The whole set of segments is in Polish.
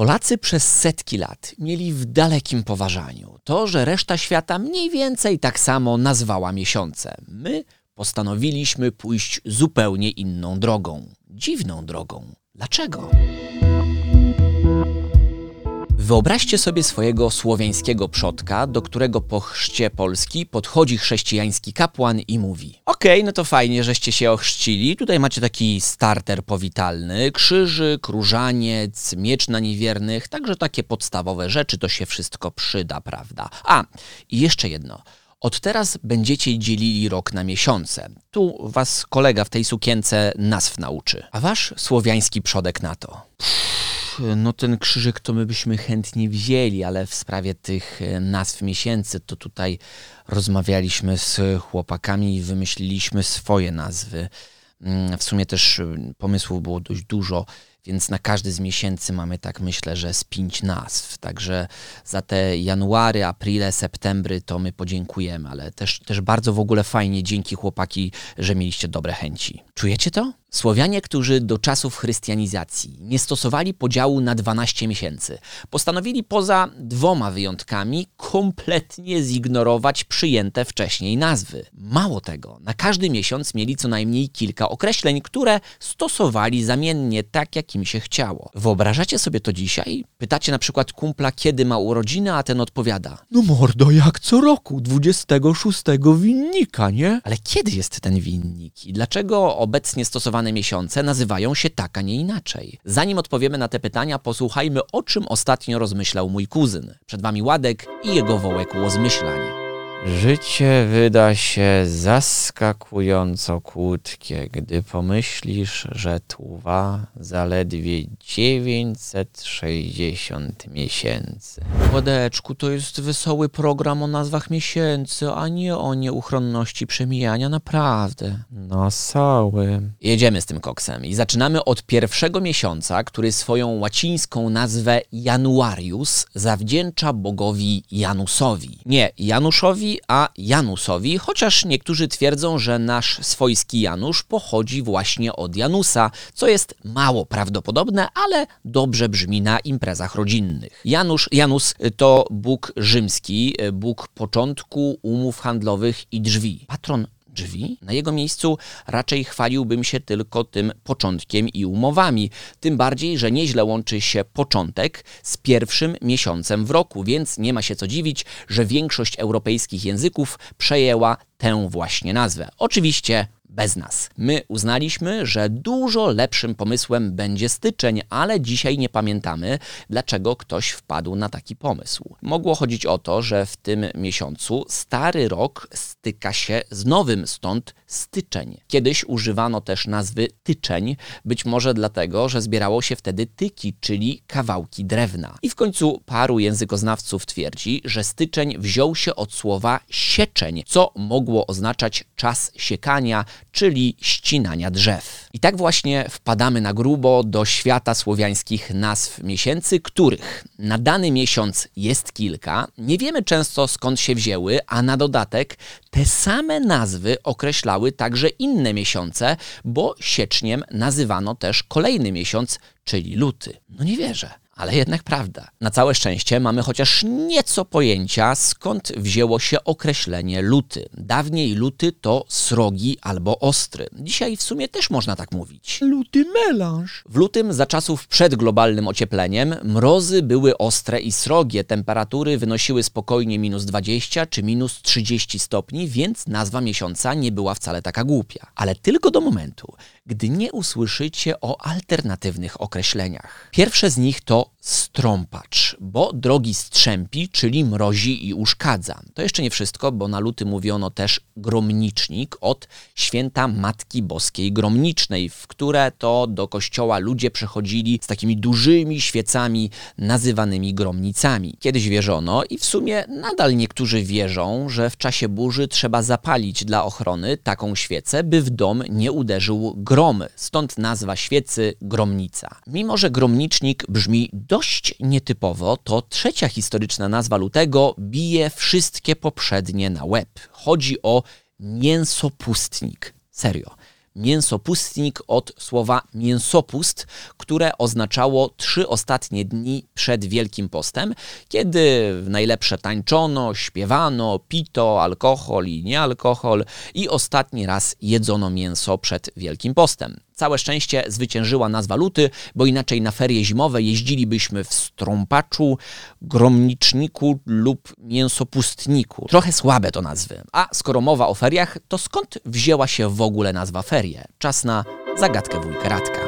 Polacy przez setki lat mieli w dalekim poważaniu to, że reszta świata mniej więcej tak samo nazwała miesiące. My postanowiliśmy pójść zupełnie inną drogą. Dziwną drogą. Dlaczego? Wyobraźcie sobie swojego słowiańskiego przodka, do którego po chrzcie Polski podchodzi chrześcijański kapłan i mówi: Okej, okay, no to fajnie, żeście się ochrzcili. Tutaj macie taki starter powitalny: krzyżyk, różaniec, miecz na niewiernych, także takie podstawowe rzeczy to się wszystko przyda, prawda? A, i jeszcze jedno. Od teraz będziecie dzielili rok na miesiące. Tu was kolega w tej sukience nazw nauczy. A wasz słowiański przodek na to. Pff, no ten krzyżyk to my byśmy chętnie wzięli, ale w sprawie tych e, nazw miesięcy to tutaj rozmawialiśmy z chłopakami i wymyśliliśmy swoje nazwy. Mm, w sumie też e, pomysłów było dość dużo więc na każdy z miesięcy mamy tak myślę, że z pięć nazw. Także za te january, aprile, septembry to my podziękujemy, ale też, też bardzo w ogóle fajnie, dzięki chłopaki, że mieliście dobre chęci. Czujecie to? Słowianie, którzy do czasów chrystianizacji nie stosowali podziału na 12 miesięcy, postanowili poza dwoma wyjątkami kompletnie zignorować przyjęte wcześniej nazwy. Mało tego, na każdy miesiąc mieli co najmniej kilka określeń, które stosowali zamiennie tak, jak im się chciało. Wyobrażacie sobie to dzisiaj? Pytacie na przykład kumpla, kiedy ma urodziny, a ten odpowiada: No mordo, jak co roku, 26 winnika, nie? Ale kiedy jest ten winnik i dlaczego obecnie stosowany miesiące nazywają się tak, a nie inaczej. Zanim odpowiemy na te pytania, posłuchajmy o czym ostatnio rozmyślał mój kuzyn. Przed wami Ładek i jego wołek łozmyślań. Życie wyda się zaskakująco krótkie, gdy pomyślisz, że trwa zaledwie 960 miesięcy. Władeczku, to jest wesoły program o nazwach miesięcy, a nie o nieuchronności przemijania, naprawdę. No sały. Jedziemy z tym koksem i zaczynamy od pierwszego miesiąca, który swoją łacińską nazwę Januarius zawdzięcza bogowi Janusowi. Nie Januszowi, a Janusowi, chociaż niektórzy twierdzą, że nasz swojski Janusz pochodzi właśnie od Janusa, co jest mało prawdopodobne, ale dobrze brzmi na imprezach rodzinnych. Janusz, Janus to Bóg rzymski, Bóg początku umów handlowych i drzwi. Patron drzwi. Na jego miejscu raczej chwaliłbym się tylko tym początkiem i umowami. Tym bardziej, że nieźle łączy się początek z pierwszym miesiącem w roku, więc nie ma się co dziwić, że większość europejskich języków przejęła tę właśnie nazwę. Oczywiście bez nas. My uznaliśmy, że dużo lepszym pomysłem będzie styczeń, ale dzisiaj nie pamiętamy, dlaczego ktoś wpadł na taki pomysł. Mogło chodzić o to, że w tym miesiącu stary rok styka się z nowym, stąd styczeń. Kiedyś używano też nazwy tyczeń, być może dlatego, że zbierało się wtedy tyki, czyli kawałki drewna. I w końcu paru językoznawców twierdzi, że styczeń wziął się od słowa sieczeń, co mogło oznaczać czas siekania, czyli ścinania drzew. I tak właśnie wpadamy na grubo do świata słowiańskich nazw miesięcy, których na dany miesiąc jest kilka. Nie wiemy często skąd się wzięły, a na dodatek te same nazwy określały także inne miesiące, bo sieczniem nazywano też kolejny miesiąc, czyli luty. No nie wierzę ale jednak prawda. Na całe szczęście mamy chociaż nieco pojęcia, skąd wzięło się określenie luty. Dawniej luty to srogi albo ostry. Dzisiaj w sumie też można tak mówić. Luty melanż. W lutym, za czasów przed globalnym ociepleniem, mrozy były ostre i srogie. Temperatury wynosiły spokojnie minus 20 czy minus 30 stopni, więc nazwa miesiąca nie była wcale taka głupia. Ale tylko do momentu, gdy nie usłyszycie o alternatywnych określeniach. Pierwsze z nich to strąpacz, bo drogi strzępi, czyli mrozi i uszkadza. To jeszcze nie wszystko, bo na luty mówiono też gromnicznik od święta Matki Boskiej Gromnicznej, w które to do kościoła ludzie przechodzili z takimi dużymi świecami nazywanymi gromnicami. Kiedyś wierzono i w sumie nadal niektórzy wierzą, że w czasie burzy trzeba zapalić dla ochrony taką świecę, by w dom nie uderzył grom, stąd nazwa świecy gromnica. Mimo, że gromnicznik brzmi dość nietypowo, to trzecia historyczna nazwa lutego bije wszystkie poprzednie na łeb. Chodzi o mięsopustnik. Serio. Mięsopustnik od słowa mięsopust, które oznaczało trzy ostatnie dni przed Wielkim Postem, kiedy najlepsze tańczono, śpiewano, pito, alkohol i niealkohol i ostatni raz jedzono mięso przed Wielkim Postem. Całe szczęście zwyciężyła nazwa luty, bo inaczej na ferie zimowe jeździlibyśmy w strąpaczu, gromniczniku lub mięsopustniku. Trochę słabe to nazwy. A skoro mowa o feriach, to skąd wzięła się w ogóle nazwa ferie? Czas na zagadkę wujka Radka.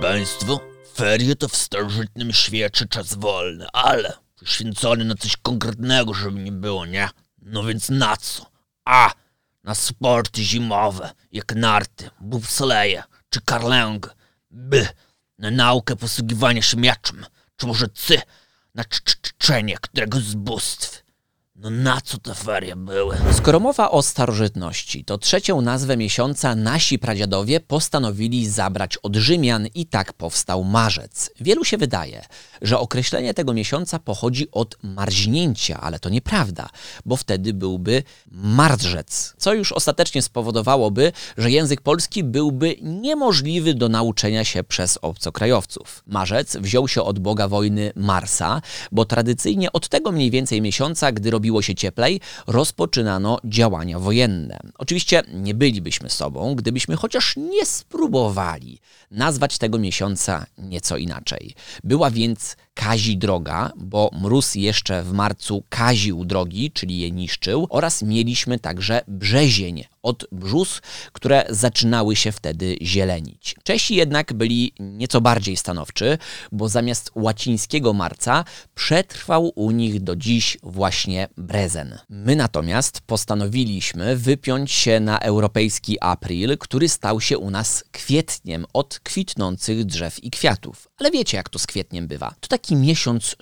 Państwo, ferie to w starożytnym świecie czas wolny, ale poświęcony na coś konkretnego, żeby nie było, nie? No więc na co? A, na sporty zimowe, jak narty, bobsleje czy karlęg. B, na naukę posługiwania się mieczem, czy może C, na czczenie któregoś z bóstw. No na co te ferie były? Skoro mowa o starożytności, to trzecią nazwę miesiąca nasi pradziadowie postanowili zabrać od Rzymian i tak powstał marzec. Wielu się wydaje, że określenie tego miesiąca pochodzi od marznięcia, ale to nieprawda, bo wtedy byłby marzec, co już ostatecznie spowodowałoby, że język polski byłby niemożliwy do nauczenia się przez obcokrajowców. Marzec wziął się od boga wojny Marsa, bo tradycyjnie od tego mniej więcej miesiąca, gdy robiło się cieplej, rozpoczynano działania wojenne. Oczywiście nie bylibyśmy sobą, gdybyśmy chociaż nie spróbowali nazwać tego miesiąca nieco inaczej. Była więc kazi droga, bo mróz jeszcze w marcu kaził drogi, czyli je niszczył, oraz mieliśmy także brzezień od brzus, które zaczynały się wtedy zielenić. Czesi jednak byli nieco bardziej stanowczy, bo zamiast łacińskiego marca przetrwał u nich do dziś właśnie brezen. My natomiast postanowiliśmy wypiąć się na europejski april, który stał się u nas kwietniem od kwitnących drzew i kwiatów. Ale wiecie, jak to z kwietniem bywa. To taki miesiąc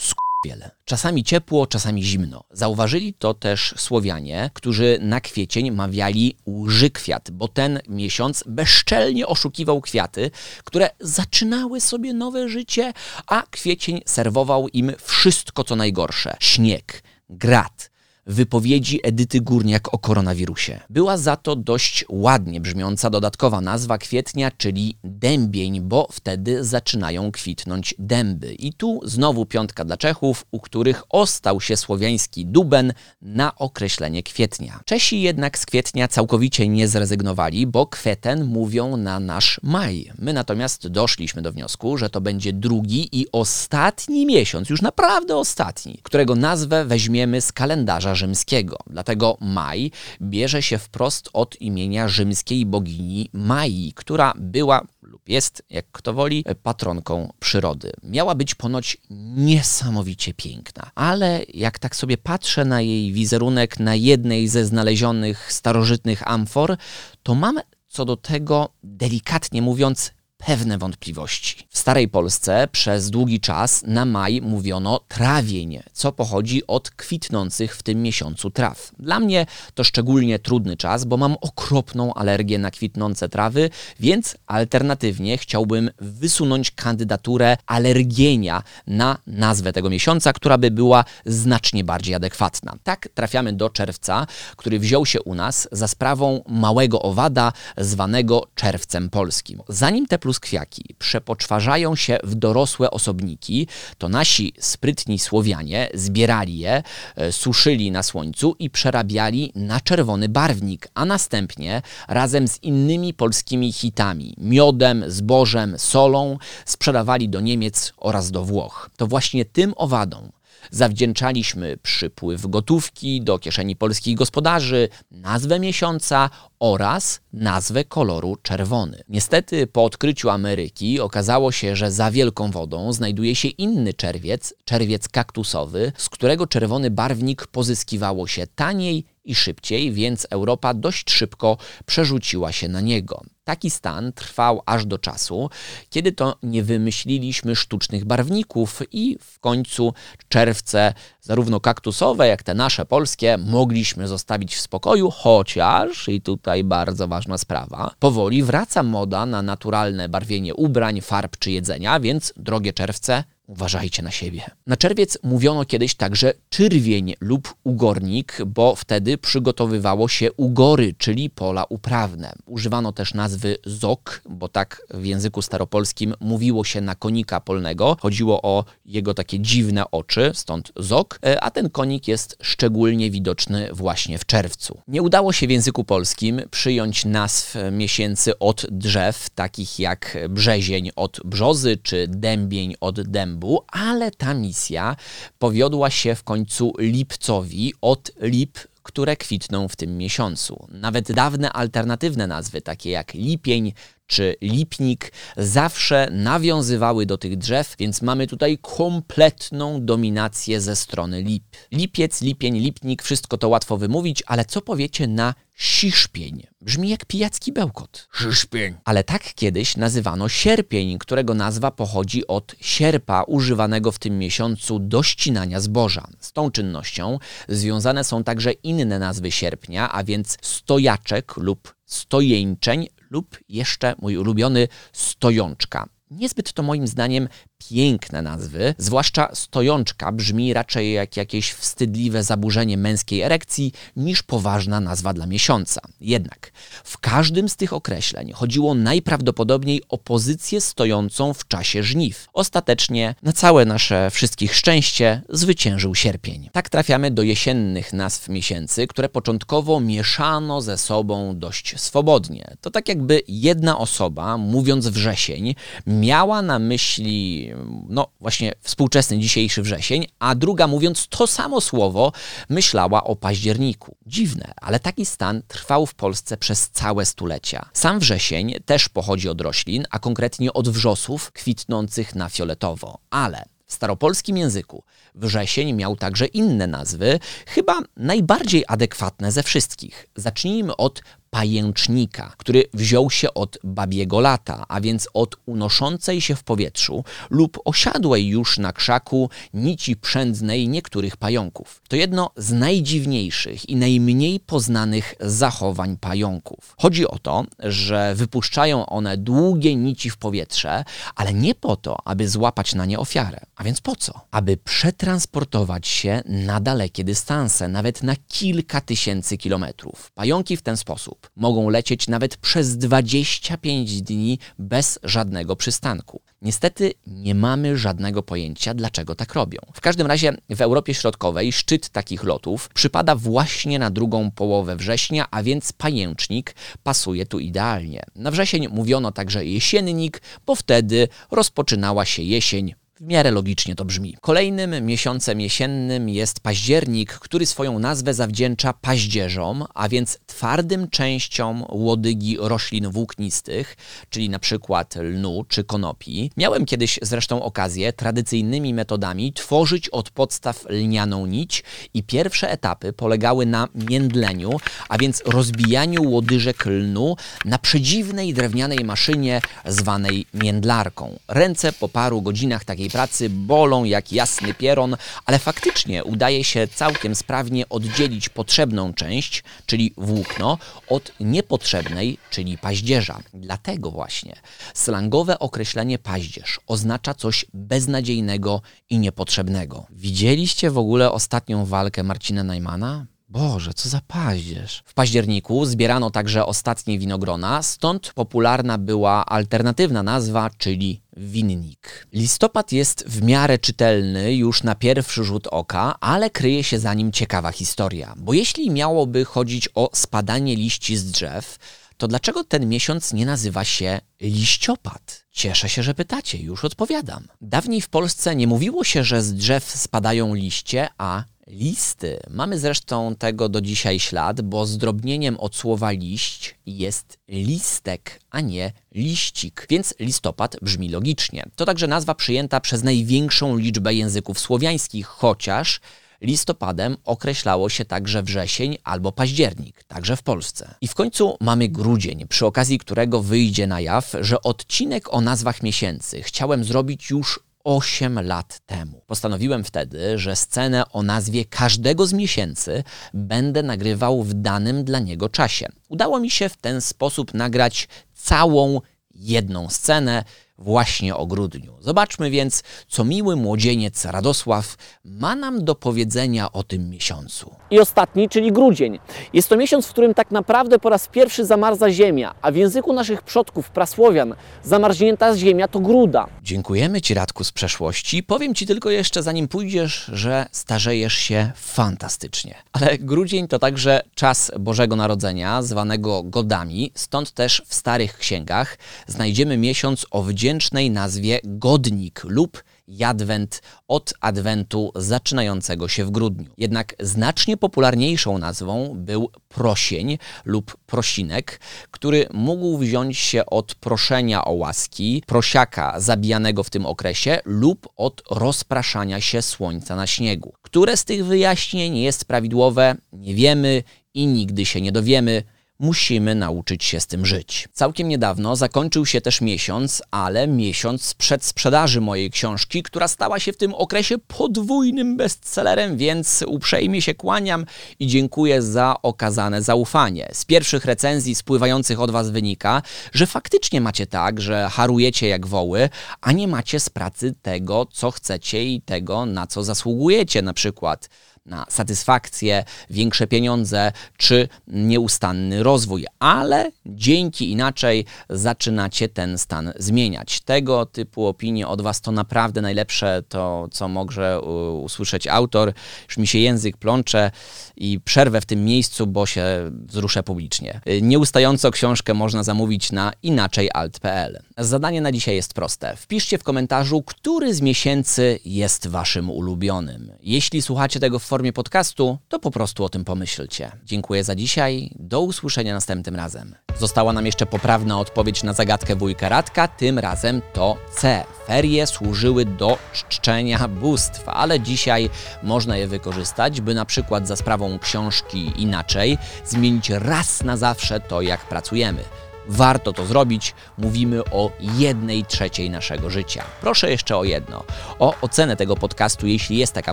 wiele. Czasami ciepło, czasami zimno. Zauważyli to też Słowianie, którzy na kwiecień mawiali łży kwiat, bo ten miesiąc bezczelnie oszukiwał kwiaty, które zaczynały sobie nowe życie, a kwiecień serwował im wszystko co najgorsze. Śnieg, grat, wypowiedzi Edyty Górniak o koronawirusie. Była za to dość ładnie brzmiąca dodatkowa nazwa kwietnia, czyli dębień, bo wtedy zaczynają kwitnąć dęby. I tu znowu piątka dla Czechów, u których ostał się słowiański duben na określenie kwietnia. Czesi jednak z kwietnia całkowicie nie zrezygnowali, bo kweten mówią na nasz maj. My natomiast doszliśmy do wniosku, że to będzie drugi i ostatni miesiąc, już naprawdę ostatni, którego nazwę weźmiemy z kalendarza rzymskiego. Dlatego maj bierze się wprost od imienia rzymskiej bogini Mai, która była lub jest, jak kto woli, patronką przyrody. Miała być ponoć niesamowicie piękna, ale jak tak sobie patrzę na jej wizerunek na jednej ze znalezionych starożytnych amfor, to mam co do tego, delikatnie mówiąc, pewne wątpliwości. W starej Polsce przez długi czas na maj mówiono trawień, co pochodzi od kwitnących w tym miesiącu traw. Dla mnie to szczególnie trudny czas, bo mam okropną alergię na kwitnące trawy, więc alternatywnie chciałbym wysunąć kandydaturę alergienia na nazwę tego miesiąca, która by była znacznie bardziej adekwatna. Tak trafiamy do czerwca, który wziął się u nas za sprawą małego owada zwanego czerwcem polskim. Zanim te pluskwiaki przepoczwarzają się w dorosłe osobniki, to nasi sprytni Słowianie zbierali je, e, suszyli na słońcu i przerabiali na czerwony barwnik, a następnie razem z innymi polskimi hitami, miodem, zbożem, solą, sprzedawali do Niemiec oraz do Włoch. To właśnie tym owadom zawdzięczaliśmy przypływ gotówki do kieszeni polskich gospodarzy, nazwę miesiąca oraz nazwę koloru czerwony. Niestety po odkryciu Ameryki okazało się, że za wielką wodą znajduje się inny czerwiec, czerwiec kaktusowy, z którego czerwony barwnik pozyskiwało się taniej i szybciej, więc Europa dość szybko przerzuciła się na niego. Taki stan trwał aż do czasu, kiedy to nie wymyśliliśmy sztucznych barwników i w końcu czerwce, zarówno kaktusowe, jak te nasze polskie, mogliśmy zostawić w spokoju, chociaż, i tutaj bardzo ważna sprawa, powoli wraca moda na naturalne barwienie ubrań, farb czy jedzenia, więc drogie czerwce, uważajcie na siebie. Na czerwiec mówiono kiedyś także czerwień lub ugornik, bo wtedy przygotowywało się ugory, czyli pola uprawne. Używano też nazwy zok, bo tak w języku staropolskim mówiło się na konika polnego. Chodziło o jego takie dziwne oczy, stąd zok, e, a ten konik jest szczególnie widoczny właśnie w czerwcu. Nie udało się w języku polskim przyjąć nazw miesięcy od drzew, takich jak brzezień od brzozy czy dębień od dębu, ale ta misja powiodła się w końcu lipcowi od lip które kwitną w tym miesiącu. Nawet dawne alternatywne nazwy, takie jak lipień czy lipnik, zawsze nawiązywały do tych drzew, więc mamy tutaj kompletną dominację ze strony lip. Lipiec, lipień, lipnik, wszystko to łatwo wymówić, ale co powiecie na siszpień? Brzmi jak pijacki bełkot. Szyszpień. Ale tak kiedyś nazywano sierpień, którego nazwa pochodzi od sierpa używanego w tym miesiącu do ścinania zboża. Z tą czynnością związane są także inne nazwy sierpnia, a więc stojaczek lub stojeńczeń lub jeszcze mój ulubiony stojączka. Niezbyt to moim zdaniem piękne nazwy, zwłaszcza stojączka brzmi raczej jak jakieś wstydliwe zaburzenie męskiej erekcji niż poważna nazwa dla miesiąca. Jednak w każdym z tych określeń chodziło najprawdopodobniej o pozycję stojącą w czasie żniw. Ostatecznie, na całe nasze wszystkich szczęście, zwyciężył sierpień. Tak trafiamy do jesiennych nazw miesięcy, które początkowo mieszano ze sobą dość swobodnie. To tak jakby jedna osoba, mówiąc wrzesień, miała na myśli no właśnie współczesny dzisiejszy wrzesień, a druga mówiąc to samo słowo myślała o październiku. Dziwne, ale taki stan trwał w Polsce przez całe stulecia. Sam wrzesień też pochodzi od roślin, a konkretnie od wrzosów kwitnących na fioletowo. Ale w staropolskim języku wrzesień miał także inne nazwy, chyba najbardziej adekwatne ze wszystkich. Zacznijmy od pajęcznika, który wziął się od babiego lata, a więc od unoszącej się w powietrzu lub osiadłej już na krzaku nici przędnej niektórych pająków. To jedno z najdziwniejszych i najmniej poznanych zachowań pająków. Chodzi o to, że wypuszczają one długie nici w powietrze, ale nie po to, aby złapać na nie ofiarę. A więc po co? Aby przetransportować się na dalekie dystanse, nawet na kilka tysięcy kilometrów. Pająki w ten sposób mogą lecieć nawet przez 25 dni bez żadnego przystanku. Niestety nie mamy żadnego pojęcia, dlaczego tak robią. W każdym razie w Europie Środkowej szczyt takich lotów przypada właśnie na drugą połowę września, a więc pajęcznik pasuje tu idealnie. Na wrzesień mówiono także jesiennik, bo wtedy rozpoczynała się jesień w miarę logicznie to brzmi. Kolejnym miesiącem jesiennym jest październik, który swoją nazwę zawdzięcza paździerzom, a więc twardym częściom łodygi roślin włóknistych, czyli na przykład lnu czy konopi. Miałem kiedyś zresztą okazję tradycyjnymi metodami tworzyć od podstaw lnianą nić i pierwsze etapy polegały na międleniu, a więc rozbijaniu łodyżek lnu na przedziwnej drewnianej maszynie zwanej międlarką. Ręce po paru godzinach takiej pracy bolą jak jasny pieron, ale faktycznie udaje się całkiem sprawnie oddzielić potrzebną część, czyli włókno, od niepotrzebnej, czyli paździerza. Dlatego właśnie slangowe określenie paździerz oznacza coś beznadziejnego i niepotrzebnego. Widzieliście w ogóle ostatnią walkę Marcina Najmana? Boże, co za paździerz. W październiku zbierano także ostatnie winogrona, stąd popularna była alternatywna nazwa, czyli winnik. Listopad jest w miarę czytelny już na pierwszy rzut oka, ale kryje się za nim ciekawa historia. Bo jeśli miałoby chodzić o spadanie liści z drzew, to dlaczego ten miesiąc nie nazywa się liściopad? Cieszę się, że pytacie, już odpowiadam. Dawniej w Polsce nie mówiło się, że z drzew spadają liście, a listy. Mamy zresztą tego do dzisiaj ślad, bo zdrobnieniem od słowa liść jest listek, a nie liścik, więc listopad brzmi logicznie. To także nazwa przyjęta przez największą liczbę języków słowiańskich, chociaż listopadem określało się także wrzesień albo październik, także w Polsce. I w końcu mamy grudzień, przy okazji którego wyjdzie na jaw, że odcinek o nazwach miesięcy chciałem zrobić już 8 lat temu. Postanowiłem wtedy, że scenę o nazwie każdego z miesięcy będę nagrywał w danym dla niego czasie. Udało mi się w ten sposób nagrać całą jedną scenę właśnie o grudniu. Zobaczmy więc, co miły młodzieniec Radosław ma nam do powiedzenia o tym miesiącu. I ostatni, czyli grudzień. Jest to miesiąc, w którym tak naprawdę po raz pierwszy zamarza ziemia, a w języku naszych przodków, prasłowian, zamarznięta ziemia to gruda. Dziękujemy Ci, Radku, z przeszłości. Powiem Ci tylko jeszcze, zanim pójdziesz, że starzejesz się fantastycznie. Ale grudzień to także czas Bożego Narodzenia, zwanego godami, stąd też w starych księgach znajdziemy miesiąc o wdzięcznej nazwie Godnik lub Jadwent od adwentu zaczynającego się w grudniu. Jednak znacznie popularniejszą nazwą był prosień lub prosinek, który mógł wziąć się od proszenia o łaski, prosiaka zabijanego w tym okresie lub od rozpraszania się słońca na śniegu. Które z tych wyjaśnień jest prawidłowe, nie wiemy i nigdy się nie dowiemy musimy nauczyć się z tym żyć. Całkiem niedawno zakończył się też miesiąc, ale miesiąc przed sprzedaży mojej książki, która stała się w tym okresie podwójnym bestsellerem, więc uprzejmie się kłaniam i dziękuję za okazane zaufanie. Z pierwszych recenzji spływających od Was wynika, że faktycznie macie tak, że harujecie jak woły, a nie macie z pracy tego, co chcecie i tego, na co zasługujecie, na przykład na satysfakcję, większe pieniądze czy nieustanny rozwój, ale dzięki inaczej zaczynacie ten stan zmieniać. Tego typu opinie od Was to naprawdę najlepsze, to co może usłyszeć autor. Już mi się język plącze i przerwę w tym miejscu, bo się wzruszę publicznie. Nieustająco książkę można zamówić na inaczejalt.pl. Zadanie na dzisiaj jest proste. Wpiszcie w komentarzu, który z miesięcy jest Waszym ulubionym. Jeśli słuchacie tego w formie podcastu, to po prostu o tym pomyślcie. Dziękuję za dzisiaj. Do usłyszenia następnym razem. Została nam jeszcze poprawna odpowiedź na zagadkę wujka Radka. Tym razem to C. Ferie służyły do czczenia bóstw, ale dzisiaj można je wykorzystać, by na przykład za sprawą książki inaczej zmienić raz na zawsze to, jak pracujemy warto to zrobić, mówimy o jednej trzeciej naszego życia. Proszę jeszcze o jedno: o ocenę tego podcastu, jeśli jest taka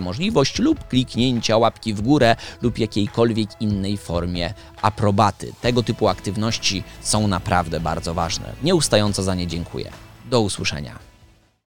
możliwość, lub kliknięcia łapki w górę, lub jakiejkolwiek innej formie aprobaty. Tego typu aktywności są naprawdę bardzo ważne. Nieustająco za nie dziękuję. Do usłyszenia.